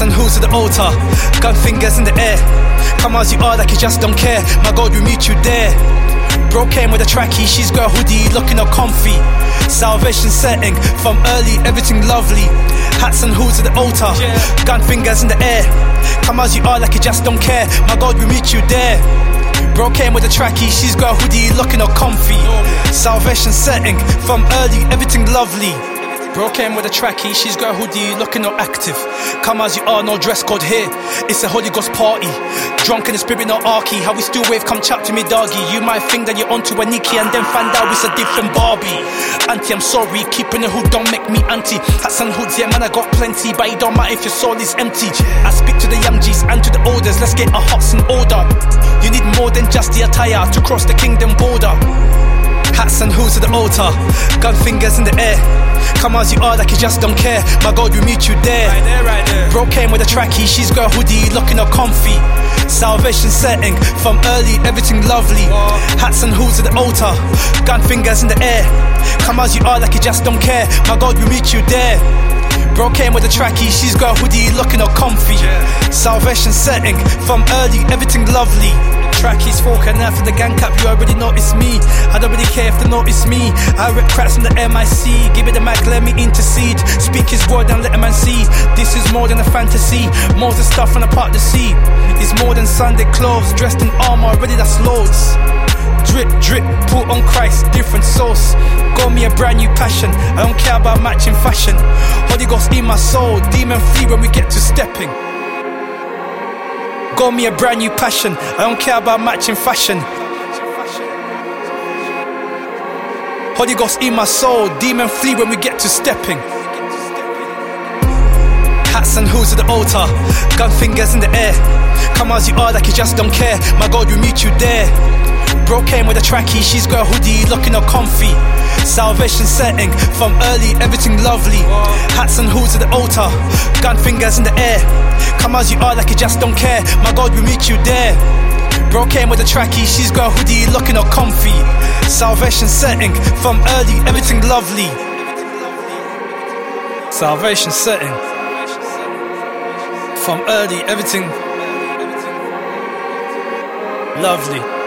hoods at the altar, gun fingers in the air. Come as you are, like you just don't care. My God, we meet you there. Bro came with a trackie, she's got a hoodie, looking all comfy. Salvation setting from early, everything lovely. Hats and hoods at the altar, gun fingers in the air. Come as you are, like you just don't care. My God, we meet you there. Bro came with a trackie, she's got a hoodie, looking all comfy. Salvation setting from early, everything lovely. Bro came with a trackie, she's got a hoodie, looking all active. Come as you are, no dress code here. It's a Holy Ghost party. Drunk in the spirit, no arky. How we still wave, come chat to me, doggy. You might think that you're onto a Nikki and then find out it's a different Barbie. Auntie, I'm sorry, keeping the hood don't make me auntie. Hats and hoods, yeah, man, I got plenty, but it don't matter if your soul is empty. I speak to the G's and to the orders, let's get our hearts in order. You need more than just the attire to cross the kingdom border. The altar, gun fingers in the air. Come as you are, like you just don't care. My God, we meet you there. Right there, right there. Bro came with a trackie, she's got a hoodie, looking all comfy. Salvation setting from early, everything lovely. Hats and hoods at the altar, gun fingers in the air. Come as you are, like you just don't care. My God, we meet you there. Bro came with a trackie, she's got a hoodie, looking all comfy. Salvation setting from early, everything lovely. Trackies fork and after the gang cap, you already notice me. I don't really care if they notice me. I rip cracks from the MIC. Give it the mic, let me intercede. Speak his word and let a man see. This is more than a fantasy. More than stuff from apart the sea. It's more than Sunday clothes. Dressed in armor, already that's loads. Drip, drip, put on Christ, different sauce. Got me a brand new passion. I don't care about matching fashion. In my soul, demon free when we get to stepping. Got me a brand new passion. I don't care about matching fashion. Holy Ghost in my soul, demon flee when we get to stepping. Hats and hoods at the altar, gun fingers in the air. Come as you are, like you just don't care. My God, we meet you there. Bro came with a trackie, she's got a hoodie, looking all comfy. Salvation setting from early, everything lovely. Hats and hoods at the altar, gun fingers in the air. Come as you are, like you just don't care. My God, we meet you there. Bro came with a trackie, she's got a hoodie, looking all comfy. Salvation setting from early, everything lovely. Salvation setting from early, everything lovely.